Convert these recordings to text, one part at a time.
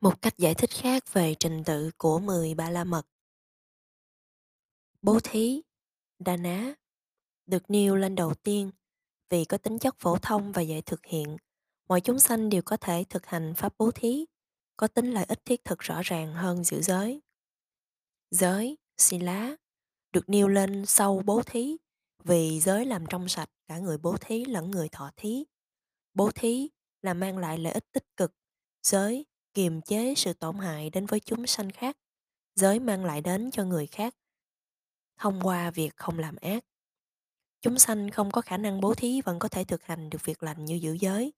Một cách giải thích khác về trình tự của 10 ba la mật. Bố thí, đa ná, được nêu lên đầu tiên vì có tính chất phổ thông và dễ thực hiện. Mọi chúng sanh đều có thể thực hành pháp bố thí, có tính lợi ích thiết thực rõ ràng hơn giữ giới. Giới, sila, được nêu lên sau bố thí vì giới làm trong sạch cả người bố thí lẫn người thọ thí. Bố thí là mang lại lợi ích tích cực, giới kiềm chế sự tổn hại đến với chúng sanh khác, giới mang lại đến cho người khác thông qua việc không làm ác. Chúng sanh không có khả năng bố thí vẫn có thể thực hành được việc lành như giữ giới.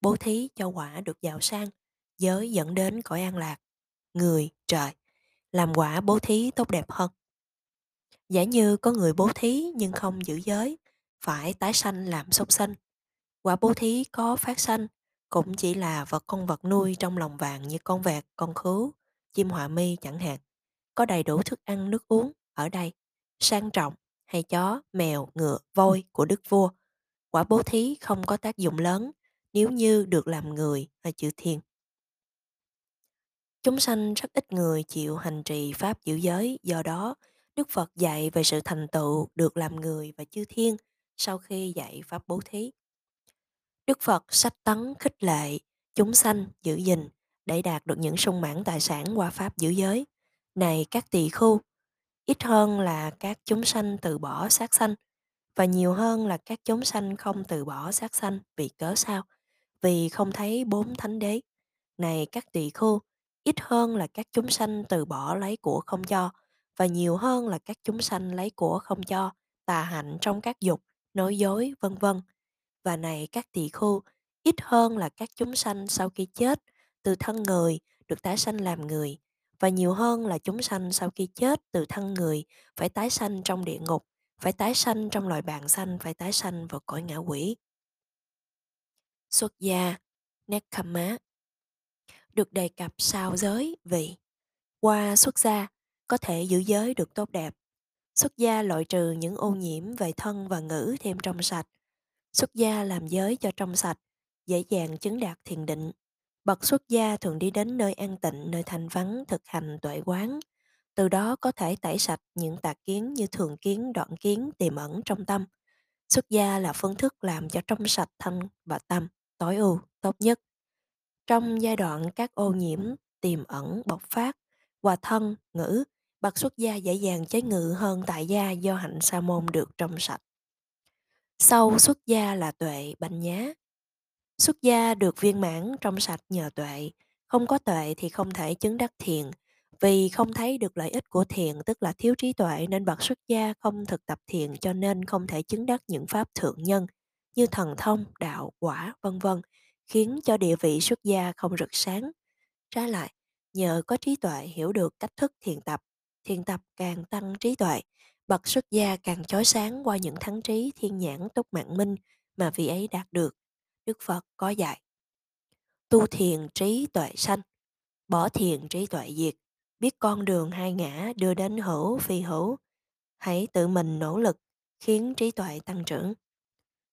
Bố thí cho quả được giàu sang, giới dẫn đến cõi an lạc. Người, trời, làm quả bố thí tốt đẹp hơn. Giả như có người bố thí nhưng không giữ giới, phải tái sanh làm súc sanh. Quả bố thí có phát sanh, cũng chỉ là vật con vật nuôi trong lòng vàng như con vẹt, con khứu, chim họa mi chẳng hạn. Có đầy đủ thức ăn nước uống ở đây, sang trọng hay chó, mèo, ngựa, voi của đức vua. Quả bố thí không có tác dụng lớn nếu như được làm người và chữ thiên. Chúng sanh rất ít người chịu hành trì pháp giữ giới, do đó Đức Phật dạy về sự thành tựu được làm người và chư thiên sau khi dạy pháp bố thí. Đức Phật sách tấn khích lệ chúng sanh giữ gìn để đạt được những sung mãn tài sản qua pháp giữ giới. Này các tỳ khu, ít hơn là các chúng sanh từ bỏ sát sanh và nhiều hơn là các chúng sanh không từ bỏ sát sanh vì cớ sao? Vì không thấy bốn thánh đế. Này các tỳ khu, ít hơn là các chúng sanh từ bỏ lấy của không cho và nhiều hơn là các chúng sanh lấy của không cho, tà hạnh trong các dục, nói dối, vân vân. Và này các tỳ khu, ít hơn là các chúng sanh sau khi chết, từ thân người được tái sanh làm người, và nhiều hơn là chúng sanh sau khi chết từ thân người phải tái sanh trong địa ngục, phải tái sanh trong loài bạn sanh, phải tái sanh vào cõi ngạ quỷ. Xuất gia, Nekkhamma được đề cập sau giới vì qua xuất gia có thể giữ giới được tốt đẹp. Xuất gia loại trừ những ô nhiễm về thân và ngữ thêm trong sạch. Xuất gia làm giới cho trong sạch, dễ dàng chứng đạt thiền định. Bậc xuất gia thường đi đến nơi an tịnh, nơi thanh vắng, thực hành tuệ quán. Từ đó có thể tẩy sạch những tà kiến như thường kiến, đoạn kiến tiềm ẩn trong tâm. Xuất gia là phương thức làm cho trong sạch thân và tâm, tối ưu, tốt nhất. Trong giai đoạn các ô nhiễm tiềm ẩn bộc phát và thân, ngữ, bậc xuất gia dễ dàng chế ngự hơn tại gia do hạnh sa môn được trong sạch. Sau xuất gia là tuệ bành nhá. Xuất gia được viên mãn trong sạch nhờ tuệ, không có tuệ thì không thể chứng đắc thiền. Vì không thấy được lợi ích của thiền tức là thiếu trí tuệ nên bậc xuất gia không thực tập thiền cho nên không thể chứng đắc những pháp thượng nhân như thần thông, đạo, quả, vân vân khiến cho địa vị xuất gia không rực sáng. Trái lại, nhờ có trí tuệ hiểu được cách thức thiền tập, thiền tập càng tăng trí tuệ, bậc xuất gia càng chói sáng qua những thắng trí thiên nhãn túc mạng minh mà vị ấy đạt được. Đức Phật có dạy. Tu thiền trí tuệ sanh, bỏ thiền trí tuệ diệt, biết con đường hai ngã đưa đến hữu phi hữu. Hãy tự mình nỗ lực, khiến trí tuệ tăng trưởng.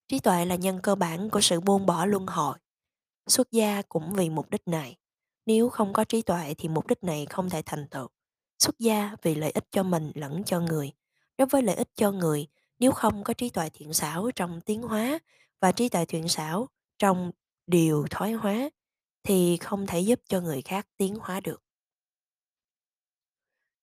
Trí tuệ là nhân cơ bản của sự buông bỏ luân hồi. Xuất gia cũng vì mục đích này. Nếu không có trí tuệ thì mục đích này không thể thành tựu. Xuất gia vì lợi ích cho mình lẫn cho người. Đối với lợi ích cho người, nếu không có trí tuệ thiện xảo trong tiến hóa và trí tuệ thiện xảo trong điều thoái hóa thì không thể giúp cho người khác tiến hóa được.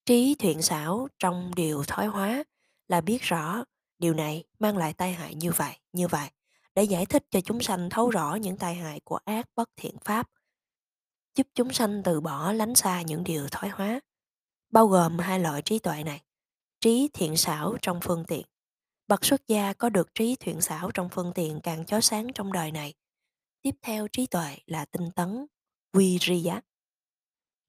Trí thiện xảo trong điều thoái hóa là biết rõ điều này mang lại tai hại như vậy, như vậy để giải thích cho chúng sanh thấu rõ những tai hại của ác bất thiện pháp, giúp chúng sanh từ bỏ lánh xa những điều thoái hóa, bao gồm hai loại trí tuệ này. Trí thiện xảo trong phương tiện. Bậc xuất gia có được trí thiện xảo trong phương tiện càng chói sáng trong đời này. Tiếp theo trí tuệ là tinh tấn, Viriya.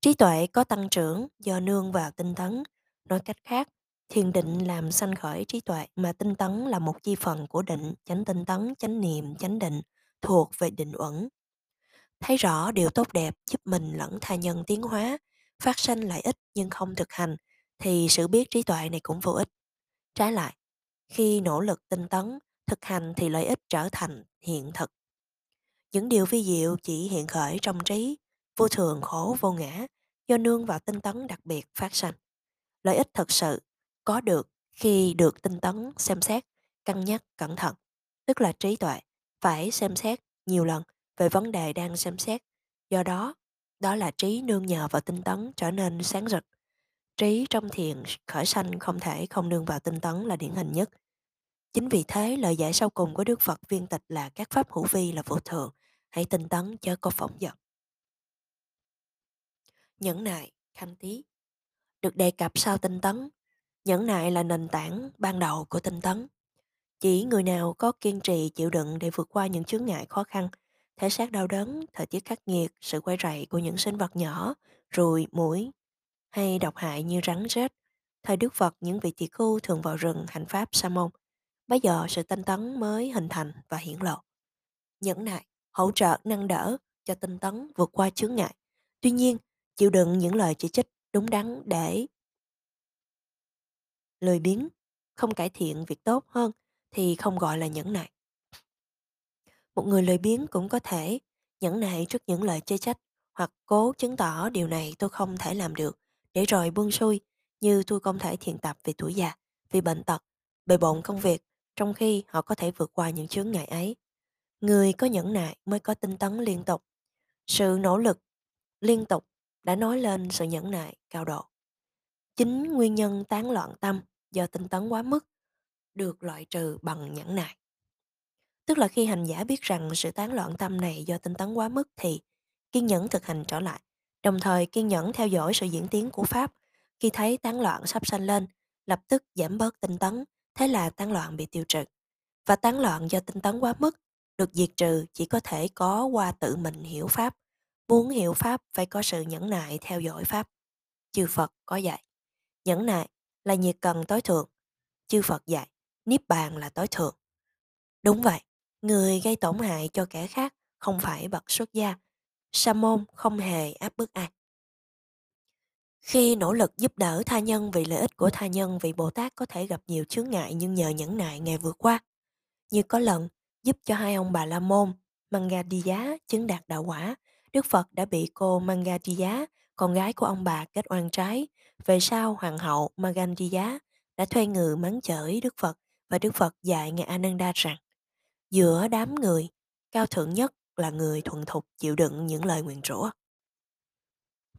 Trí tuệ có tăng trưởng do nương vào tinh tấn. Nói cách khác, thiền định làm sanh khởi trí tuệ mà tinh tấn là một chi phần của định, chánh tinh tấn, chánh niệm, chánh định, thuộc về định uẩn. Thấy rõ điều tốt đẹp giúp mình lẫn tha nhân tiến hóa, phát sanh lợi ích nhưng không thực hành, thì sự biết trí tuệ này cũng vô ích. Trái lại, khi nỗ lực tinh tấn, thực hành thì lợi ích trở thành hiện thực. Những điều vi diệu chỉ hiện khởi trong trí, vô thường khổ vô ngã, do nương vào tinh tấn đặc biệt phát sanh. Lợi ích thật sự có được khi được tinh tấn xem xét, cân nhắc cẩn thận, tức là trí tuệ, phải xem xét nhiều lần về vấn đề đang xem xét. Do đó, đó là trí nương nhờ vào tinh tấn trở nên sáng rực. Trí trong thiền khởi sanh không thể không nương vào tinh tấn là điển hình nhất. Chính vì thế, lời giải sau cùng của Đức Phật viên tịch là các pháp hữu vi là vô thường, hãy tinh tấn chớ có phóng dật. Nhẫn nại, khanh tí, được đề cập sau tinh tấn. Nhẫn nại là nền tảng ban đầu của tinh tấn. Chỉ người nào có kiên trì chịu đựng để vượt qua những chướng ngại khó khăn, thể xác đau đớn, thời tiết khắc nghiệt, sự quay rầy của những sinh vật nhỏ, ruồi, muỗi hay độc hại như rắn rết. Thời Đức Phật, những vị tỳ khu thường vào rừng hành pháp sa môn. Bây giờ sự tinh tấn mới hình thành và hiển lộ. Nhẫn nại, hỗ trợ nâng đỡ cho tinh tấn vượt qua chướng ngại. Tuy nhiên, chịu đựng những lời chỉ trích đúng đắn để lười biếng, không cải thiện việc tốt hơn thì không gọi là nhẫn nại. Một người lười biếng cũng có thể nhẫn nại trước những lời chê trách hoặc cố chứng tỏ điều này tôi không thể làm được để rồi buông xuôi như tôi không thể thiện tập vì tuổi già, vì bệnh tật, bề bộn công việc trong khi họ có thể vượt qua những chướng ngại ấy. Người có nhẫn nại mới có tinh tấn liên tục. Sự nỗ lực liên tục đã nói lên sự nhẫn nại cao độ. Chính nguyên nhân tán loạn tâm do tinh tấn quá mức được loại trừ bằng nhẫn nại. Tức là khi hành giả biết rằng sự tán loạn tâm này do tinh tấn quá mức thì kiên nhẫn thực hành trở lại, đồng thời kiên nhẫn theo dõi sự diễn tiến của Pháp. Khi thấy tán loạn sắp sanh lên, lập tức giảm bớt tinh tấn, thế là tán loạn bị tiêu trừ. Và tán loạn do tinh tấn quá mức được diệt trừ chỉ có thể có qua tự mình hiểu Pháp. Muốn hiểu Pháp phải có sự nhẫn nại theo dõi Pháp. Chư Phật có dạy. Nhẫn nại là nhiệt cần tối thượng. Chư Phật dạy, Niết bàn là tối thượng. Đúng vậy, người gây tổn hại cho kẻ khác không phải bậc xuất gia. Sa môn không hề áp bức ai. Khi nỗ lực giúp đỡ tha nhân vì lợi ích của tha nhân vị Bồ Tát có thể gặp nhiều chướng ngại nhưng nhờ nhẫn nại Ngài vượt qua. Như có lần, giúp cho hai ông bà La Môn, Mangadiya chứng đạt đạo quả, Đức Phật đã bị cô Mangadiya, con gái của ông bà kết oan trái. Về sau, Hoàng hậu Mangadiya đã thuê ngự mắng chửi Đức Phật và Đức Phật dạy Ngài Ananda rằng giữa đám người, cao thượng nhất là người thuần thục chịu đựng những lời nguyền rủa.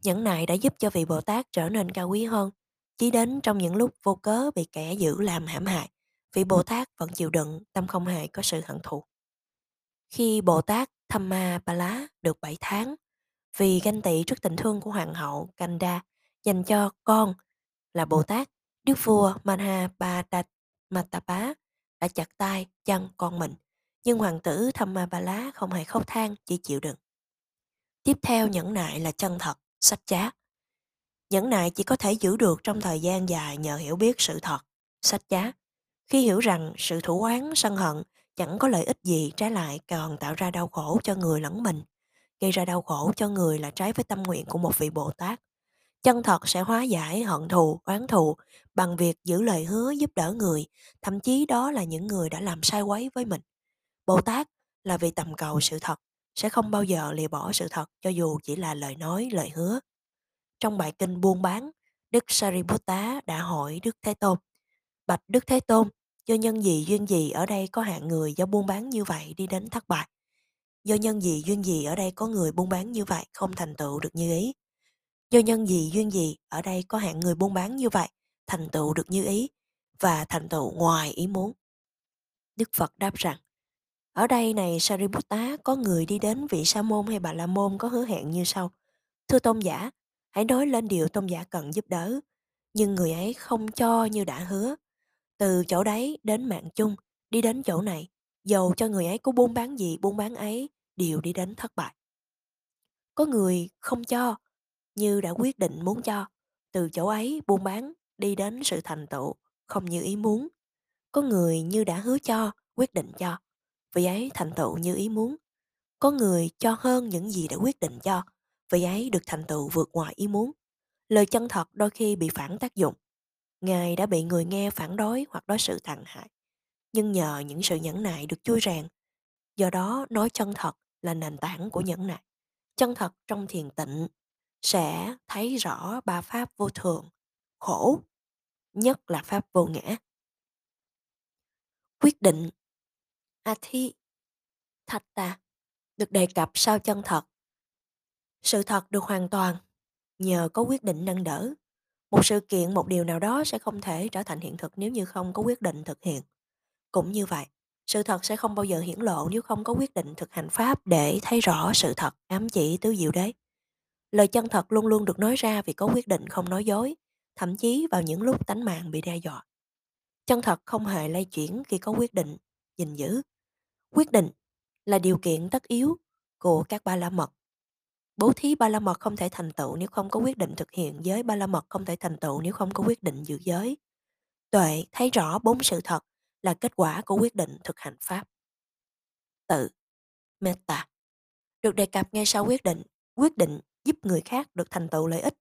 Nhẫn nại đã giúp cho vị Bồ Tát trở nên cao quý hơn, chỉ đến trong những lúc vô cớ bị kẻ dữ làm hãm hại, vị Bồ Tát vẫn chịu đựng, tâm không hề có sự hận thù. Khi Bồ Tát Thamma Ba Lá được 7 tháng, vì ganh tị trước tình thương của Hoàng hậu Kanda dành cho con là Bồ Tát, Đức vua Mahabharatmatapa đã chặt tay chân con mình, nhưng hoàng tử Thamma Ba Lá không hề khóc than, chỉ chịu đựng. Tiếp theo nhẫn nại là chân thật, sách chá. Nhẫn nại chỉ có thể giữ được trong thời gian dài nhờ hiểu biết sự thật, sách chá. Khi hiểu rằng sự thủ oán, sân hận chẳng có lợi ích gì trái lại còn tạo ra đau khổ cho người lẫn mình. Gây ra đau khổ cho người là trái với tâm nguyện của một vị Bồ Tát. Chân thật sẽ hóa giải hận thù, oán thù bằng việc giữ lời hứa giúp đỡ người, thậm chí đó là những người đã làm sai quấy với mình. Bồ Tát là vì tầm cầu sự thật, sẽ không bao giờ lìa bỏ sự thật cho dù chỉ là lời nói, lời hứa. Trong bài kinh buôn bán, Đức Sariputta đã hỏi Đức Thế Tôn. Bạch Đức Thế Tôn, do nhân gì duyên gì ở đây có hạng người do buôn bán như vậy đi đến thất bại? Do nhân gì duyên gì ở đây có người buôn bán như vậy không thành tựu được như ý? Do nhân gì duyên gì ở đây có hạng người buôn bán như vậy thành tựu được như ý và thành tựu ngoài ý muốn? Đức Phật đáp rằng, ở đây này Sariputta có người đi đến vị sa môn hay bà la môn có hứa hẹn như sau. Thưa tôn giả, hãy nói lên điều tôn giả cần giúp đỡ. Nhưng người ấy không cho như đã hứa. Từ chỗ đấy đến mạng chung, đi đến chỗ này, dầu cho người ấy có buôn bán gì buôn bán ấy, đều đi đến thất bại. Có người không cho, như đã quyết định muốn cho. Từ chỗ ấy buôn bán, đi đến sự thành tựu, không như ý muốn. Có người như đã hứa cho, quyết định cho. Vì ấy thành tựu như ý muốn. Có người cho hơn những gì đã quyết định cho. Vì ấy được thành tựu vượt ngoài ý muốn. Lời chân thật đôi khi bị phản tác dụng. Ngài đã bị người nghe phản đối hoặc đối xử tàn hại. Nhưng nhờ những sự nhẫn nại được chui rèn. Do đó nói chân thật là nền tảng của nhẫn nại. Chân thật trong thiền tịnh sẽ thấy rõ ba pháp vô thường, khổ, nhất là pháp vô ngã. Quyết định A thi Thatta à? được đề cập sau chân thật. Sự thật được hoàn toàn nhờ có quyết định nâng đỡ. Một sự kiện, một điều nào đó sẽ không thể trở thành hiện thực nếu như không có quyết định thực hiện. Cũng như vậy, sự thật sẽ không bao giờ hiển lộ nếu không có quyết định thực hành pháp để thấy rõ sự thật ám chỉ tứ diệu đế. Lời chân thật luôn luôn được nói ra vì có quyết định không nói dối, thậm chí vào những lúc tánh mạng bị đe dọa. Chân thật không hề lay chuyển khi có quyết định, gìn giữ. Quyết định là điều kiện tất yếu của các ba la mật. Bố thí ba la mật không thể thành tựu nếu không có quyết định thực hiện giới ba la mật không thể thành tựu nếu không có quyết định giữ giới. Tuệ thấy rõ bốn sự thật là kết quả của quyết định thực hành pháp. Tự, metta, được đề cập ngay sau quyết định. Quyết định giúp người khác được thành tựu lợi ích,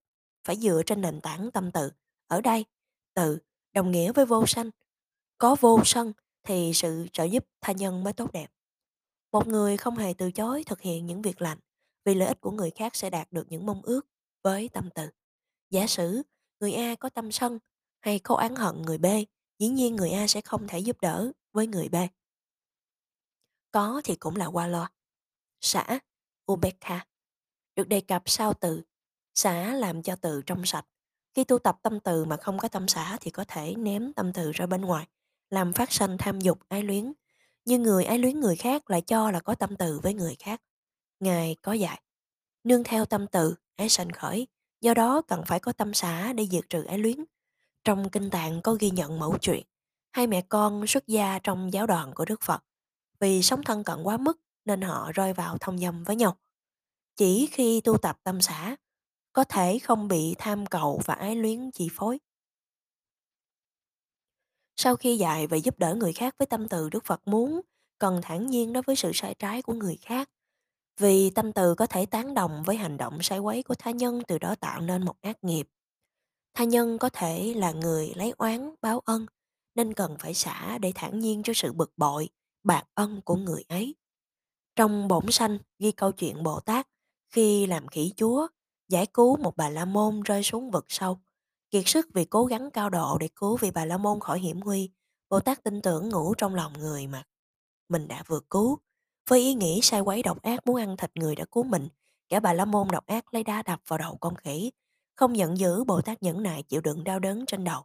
phải dựa trên nền tảng tâm tự. Ở đây, tự đồng nghĩa với vô sanh. Có vô sân thì sự trợ giúp tha nhân mới tốt đẹp. Một người không hề từ chối thực hiện những việc lành vì lợi ích của người khác sẽ đạt được những mong ước với tâm từ. Giả sử người A có tâm sân hay có oán hận người B, dĩ nhiên người A sẽ không thể giúp đỡ với người B. Có thì cũng là qua lo. Xã, Ubeka, được đề cập sau từ. Xã làm cho từ trong sạch. Khi tu tập tâm từ mà không có tâm xã thì có thể ném tâm từ ra bên ngoài, làm phát sanh tham dục ái luyến. nhưng người ái luyến người khác lại cho là có tâm từ với người khác. Ngài có dạy, nương theo tâm từ, ái sanh khởi, do đó cần phải có tâm xã để diệt trừ ái luyến. Trong kinh tạng có ghi nhận mẫu chuyện, hai mẹ con xuất gia trong giáo đoàn của Đức Phật. Vì sống thân cận quá mức nên họ rơi vào thông dâm với nhau. Chỉ khi tu tập tâm xã, có thể không bị tham cầu và ái luyến chi phối. Sau khi dạy và giúp đỡ người khác với tâm từ Đức Phật muốn, cần thản nhiên đối với sự sai trái của người khác. Vì tâm từ có thể tán đồng với hành động sai quấy của tha nhân từ đó tạo nên một ác nghiệp. Tha nhân có thể là người lấy oán báo ân, nên cần phải xả để thản nhiên cho sự bực bội, bạc ân của người ấy. Trong bổn sanh ghi câu chuyện Bồ Tát khi làm khỉ chúa, giải cứu một bà la môn rơi xuống vực sâu. Kiệt sức vì cố gắng cao độ để cứu vị bà la môn khỏi hiểm nguy, Bồ Tát tin tưởng ngủ trong lòng người mà mình đã vượt cứu. Với ý nghĩ sai quấy độc ác muốn ăn thịt người đã cứu mình, kẻ bà la môn độc ác lấy đá đập vào đầu con khỉ. Không giận dữ, Bồ Tát nhẫn nại chịu đựng đau đớn trên đầu.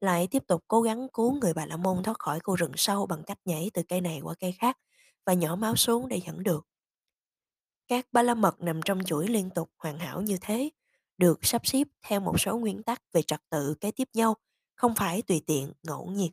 Lại tiếp tục cố gắng cứu người bà la môn thoát khỏi khu rừng sâu bằng cách nhảy từ cây này qua cây khác và nhỏ máu xuống để dẫn được. Các ba la mật nằm trong chuỗi liên tục hoàn hảo như thế, được sắp xếp theo một số nguyên tắc về trật tự kế tiếp nhau, không phải tùy tiện, ngẫu nhiên.